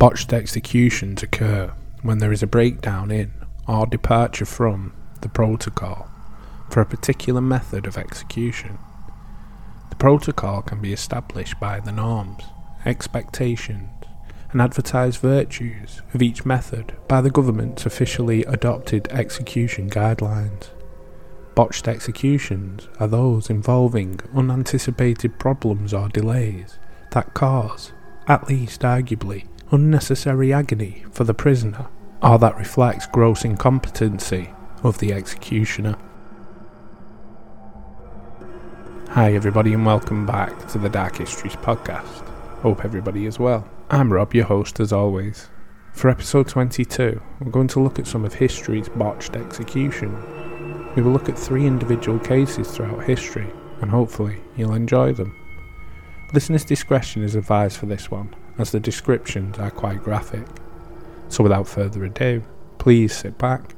Botched executions occur when there is a breakdown in or departure from the protocol for a particular method of execution. The protocol can be established by the norms, expectations, and advertised virtues of each method by the government's officially adopted execution guidelines. Botched executions are those involving unanticipated problems or delays that cause, at least arguably, unnecessary agony for the prisoner, or that reflects gross incompetency of the executioner. Hi, everybody, and welcome back to the Dark Histories podcast. Hope everybody is well. I'm Rob, your host, as always. For episode 22, we're going to look at some of history's botched execution. We will look at three individual cases throughout history, and hopefully, you'll enjoy them. Listener's discretion is advised for this one, as the descriptions are quite graphic. So without further ado, please sit back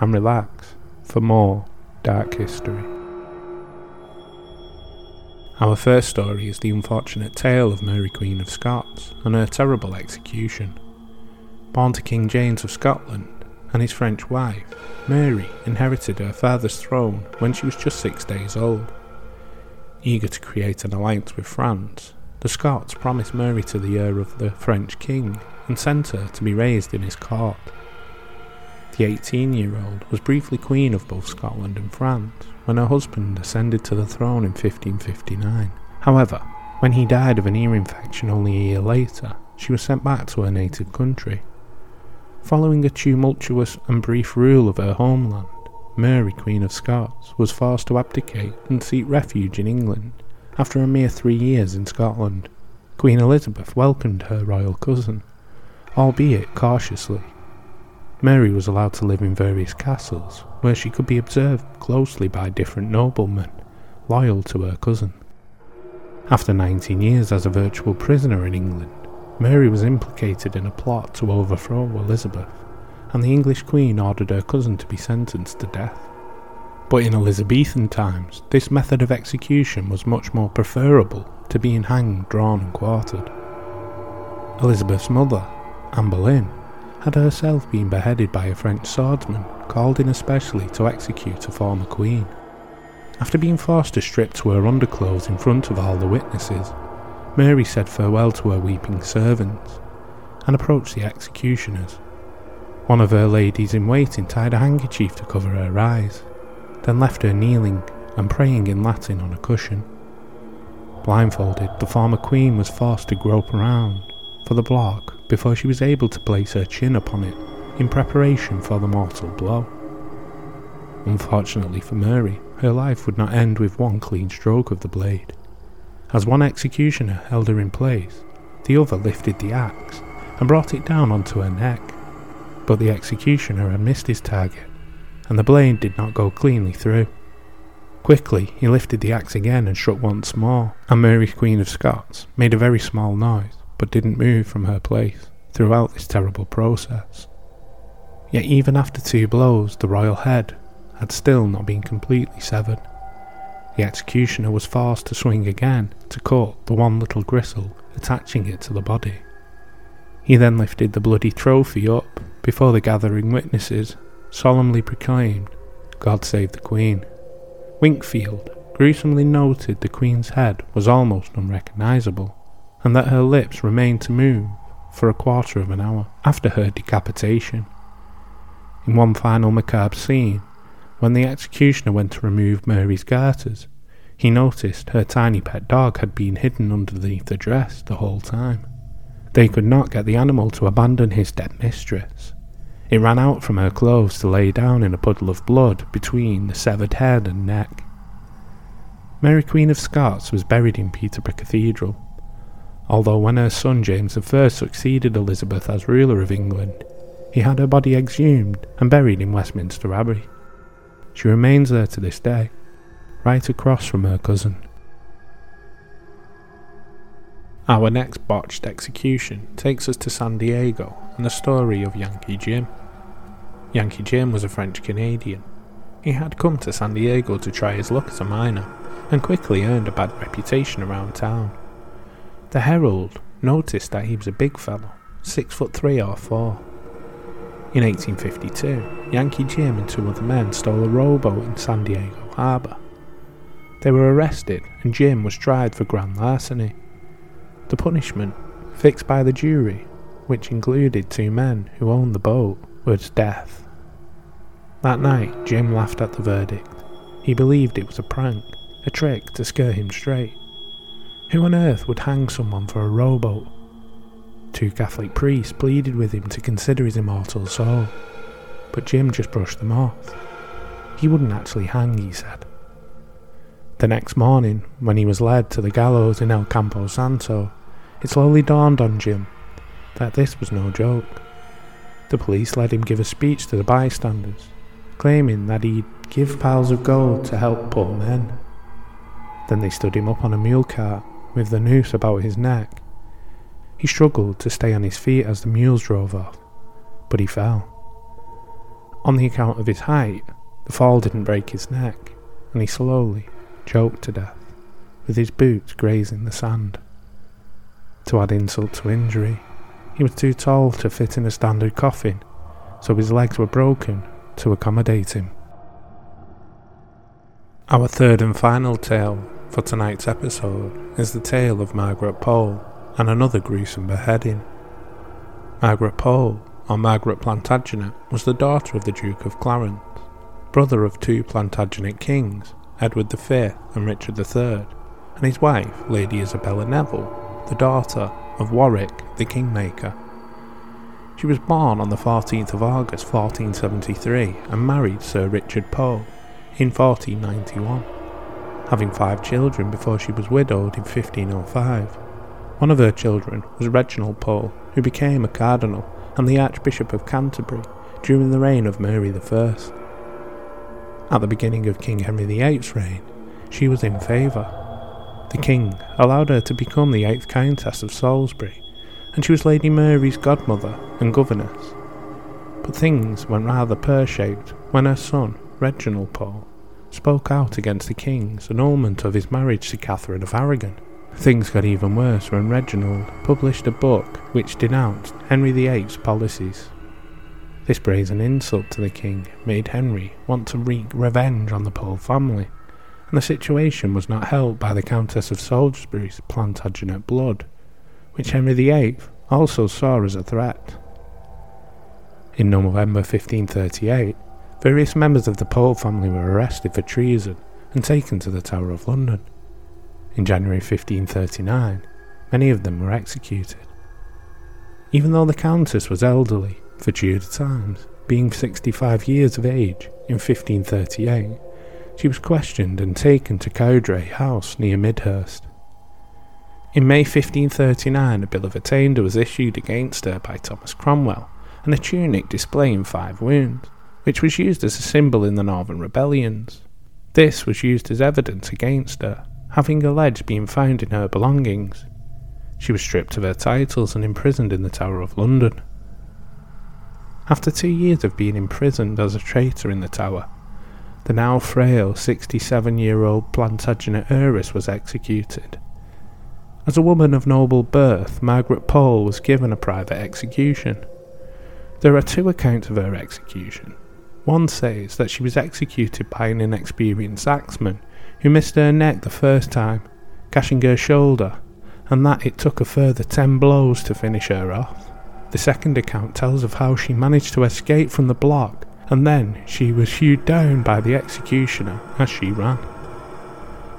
and relax for more dark history. Our first story is the unfortunate tale of Mary Queen of Scots and her terrible execution. Born to King James of Scotland and his French wife, Mary inherited her father's throne when she was just six days old. Eager to create an alliance with France, the Scots promised Mary to the heir of the French king and sent her to be raised in his court. The 18 year old was briefly queen of both Scotland and France when her husband ascended to the throne in 1559. However, when he died of an ear infection only a year later, she was sent back to her native country. Following a tumultuous and brief rule of her homeland, Mary, Queen of Scots, was forced to abdicate and seek refuge in England after a mere three years in Scotland, Queen Elizabeth welcomed her royal cousin, albeit cautiously. Mary was allowed to live in various castles, where she could be observed closely by different noblemen, loyal to her cousin. After 19 years as a virtual prisoner in England, Mary was implicated in a plot to overthrow Elizabeth, and the English Queen ordered her cousin to be sentenced to death. But in Elizabethan times, this method of execution was much more preferable to being hanged, drawn, and quartered. Elizabeth's mother, Anne Boleyn, had herself been beheaded by a French swordsman called in especially to execute a former queen. After being forced to strip to her underclothes in front of all the witnesses, Mary said farewell to her weeping servants and approached the executioners. One of her ladies in waiting tied a handkerchief to cover her eyes then left her kneeling and praying in Latin on a cushion. Blindfolded, the former queen was forced to grope around for the block before she was able to place her chin upon it in preparation for the mortal blow. Unfortunately for Mary, her life would not end with one clean stroke of the blade. As one executioner held her in place, the other lifted the axe and brought it down onto her neck. But the executioner had missed his target and the blade did not go cleanly through. Quickly, he lifted the axe again and struck once more, and Mary, Queen of Scots, made a very small noise, but didn't move from her place throughout this terrible process. Yet, even after two blows, the royal head had still not been completely severed. The executioner was forced to swing again to cut the one little gristle attaching it to the body. He then lifted the bloody trophy up before the gathering witnesses solemnly proclaimed, God save the Queen. Winkfield gruesomely noted the Queen's head was almost unrecognisable, and that her lips remained to move for a quarter of an hour after her decapitation. In one final macabre scene, when the executioner went to remove Mary's garters, he noticed her tiny pet dog had been hidden underneath the dress the whole time. They could not get the animal to abandon his dead mistress, it ran out from her clothes to lay down in a puddle of blood between the severed head and neck. Mary Queen of Scots was buried in Peterborough Cathedral, although when her son James I succeeded Elizabeth as ruler of England, he had her body exhumed and buried in Westminster Abbey. She remains there to this day, right across from her cousin. Our next botched execution takes us to San Diego and the story of Yankee Jim. Yankee Jim was a French Canadian. He had come to San Diego to try his luck as a miner and quickly earned a bad reputation around town. The Herald noticed that he was a big fellow six foot three or four. In 1852, Yankee Jim and two other men stole a rowboat in San Diego Harbor. They were arrested and Jim was tried for grand larceny. The punishment, fixed by the jury, which included two men who owned the boat, was death. That night, Jim laughed at the verdict. He believed it was a prank, a trick to scare him straight. Who on earth would hang someone for a rowboat? Two Catholic priests pleaded with him to consider his immortal soul, but Jim just brushed them off. He wouldn't actually hang, he said. The next morning, when he was led to the gallows in El Campo Santo, it slowly dawned on Jim that this was no joke. The police let him give a speech to the bystanders, claiming that he'd give piles of gold to help poor men. Then they stood him up on a mule cart with the noose about his neck. He struggled to stay on his feet as the mules drove off, but he fell. On the account of his height, the fall didn't break his neck, and he slowly choked to death, with his boots grazing the sand. To add insult to injury, he was too tall to fit in a standard coffin, so his legs were broken to accommodate him. Our third and final tale for tonight's episode is the tale of Margaret Pole and another gruesome beheading. Margaret Pole, or Margaret Plantagenet, was the daughter of the Duke of Clarence, brother of two Plantagenet kings, Edward V and Richard III, and his wife, Lady Isabella Neville, the daughter of Warwick the Kingmaker. She was born on the 14th of August 1473 and married Sir Richard Pole in 1491, having five children before she was widowed in 1505. One of her children was Reginald Pole, who became a cardinal and the Archbishop of Canterbury during the reign of Mary I. At the beginning of King Henry VIII's reign, she was in favour. The king allowed her to become the eighth Countess of Salisbury, and she was Lady Mary's godmother and governess. But things went rather pear shaped when her son, Reginald Pole, spoke out against the king's annulment of his marriage to Catherine of Aragon. Things got even worse when Reginald published a book which denounced Henry VIII's policies. This brazen insult to the king made Henry want to wreak revenge on the Pole family, and the situation was not helped by the Countess of Salisbury's Plantagenet blood, which Henry VIII also saw as a threat. In November 1538, various members of the Pole family were arrested for treason and taken to the Tower of London. In January 1539, many of them were executed. Even though the Countess was elderly, for Tudor times, being 65 years of age in 1538, she was questioned and taken to Cowdray House near Midhurst. In May 1539, a bill of attainder was issued against her by Thomas Cromwell, and a tunic displaying five wounds, which was used as a symbol in the Northern rebellions. This was used as evidence against her, having alleged being found in her belongings. She was stripped of her titles and imprisoned in the Tower of London. After two years of being imprisoned as a traitor in the Tower, the now frail 67 year old Plantagenet heiress was executed. As a woman of noble birth, Margaret Pole was given a private execution. There are two accounts of her execution. One says that she was executed by an inexperienced axeman who missed her neck the first time, gashing her shoulder, and that it took a further ten blows to finish her off. The second account tells of how she managed to escape from the block, and then she was hewed down by the executioner as she ran.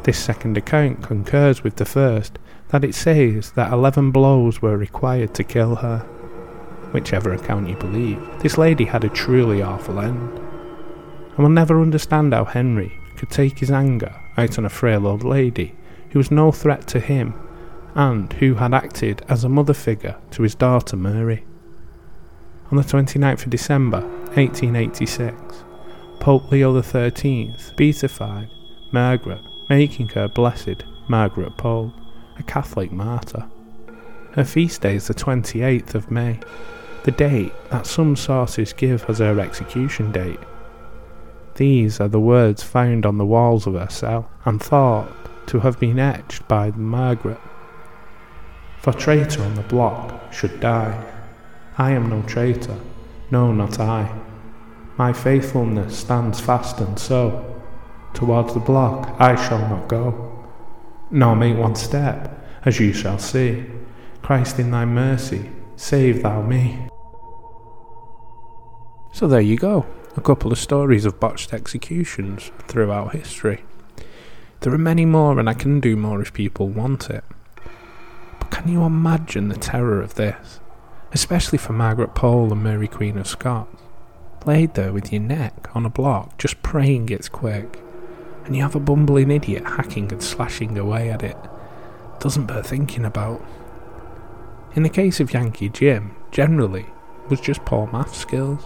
This second account concurs with the first, that it says that eleven blows were required to kill her. Whichever account you believe, this lady had a truly awful end. I will never understand how Henry could take his anger out on a frail old lady who was no threat to him and who had acted as a mother figure to his daughter Mary. On the 29th of December 1886, Pope Leo XIII beatified Margaret, making her Blessed Margaret Pole a Catholic martyr. Her feast day is the 28th of May, the date that some sources give as her execution date. These are the words found on the walls of her cell and thought to have been etched by Margaret. For traitor on the block should die, I am no traitor, no, not I. My faithfulness stands fast and so, towards the block I shall not go, nor make one step, as you shall see. Christ in thy mercy, save thou me. So there you go, a couple of stories of botched executions throughout history. There are many more, and I can do more if people want it. But can you imagine the terror of this? Especially for Margaret Pole and Mary Queen of Scots. Laid there with your neck on a block, just praying it's quick. And you have a bumbling idiot hacking and slashing away at it. Doesn't bear thinking about. In the case of Yankee Jim, generally, was just poor math skills.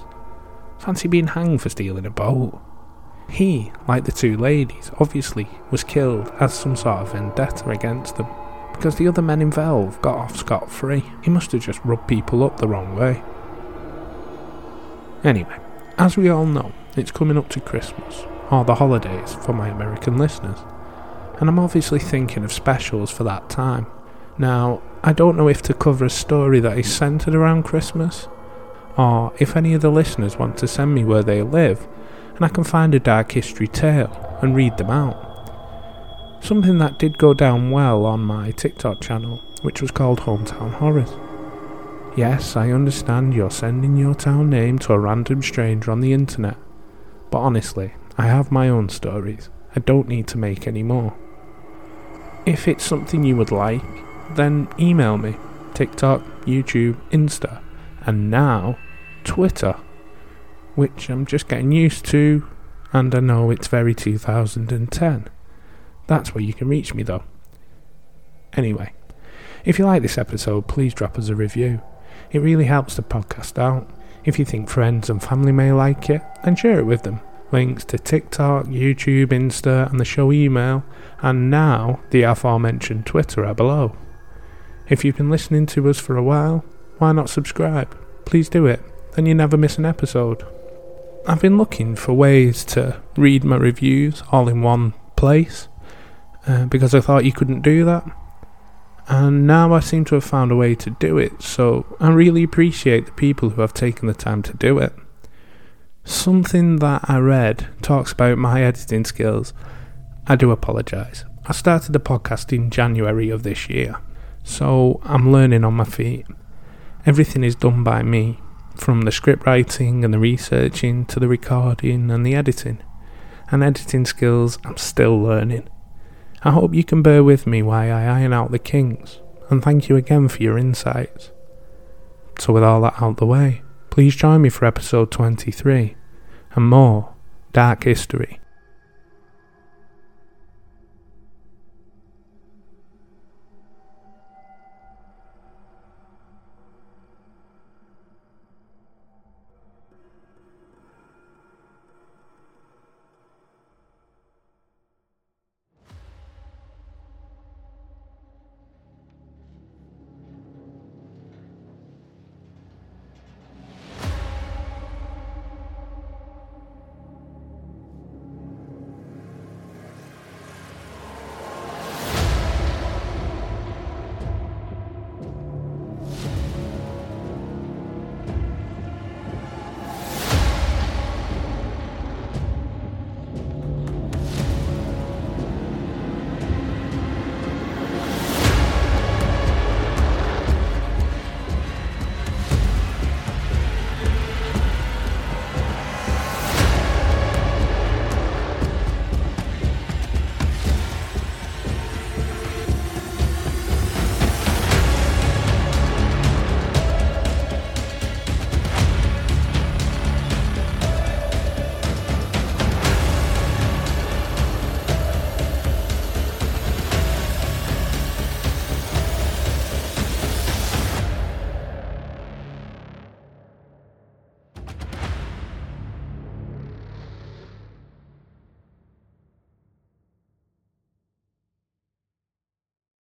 Fancy being hanged for stealing a boat. He, like the two ladies, obviously was killed as some sort of vendetta against them, because the other men involved got off scot free. He must have just rubbed people up the wrong way. Anyway, as we all know, it's coming up to Christmas, or the holidays for my American listeners, and I'm obviously thinking of specials for that time. Now, I don't know if to cover a story that is centered around Christmas, or if any of the listeners want to send me where they live, and I can find a dark history tale and read them out. Something that did go down well on my TikTok channel, which was called Hometown Horrors. Yes, I understand you're sending your town name to a random stranger on the internet, but honestly, I have my own stories. I don't need to make any more. If it's something you would like, then email me TikTok, YouTube, Insta, and now Twitter, which I'm just getting used to, and I know it's very 2010. That's where you can reach me though. Anyway, if you like this episode, please drop us a review. It really helps the podcast out. If you think friends and family may like it, then share it with them. Links to TikTok, YouTube, Insta, and the show email, and now the aforementioned Twitter are below. If you've been listening to us for a while, why not subscribe? Please do it, then you never miss an episode. I've been looking for ways to read my reviews all in one place uh, because I thought you couldn't do that. And now I seem to have found a way to do it, so I really appreciate the people who have taken the time to do it. Something that I read talks about my editing skills. I do apologise. I started the podcast in January of this year, so I'm learning on my feet. Everything is done by me, from the script writing and the researching to the recording and the editing. And editing skills I'm still learning. I hope you can bear with me while I iron out the kinks, and thank you again for your insights. So, with all that out the way, please join me for episode 23 and more Dark History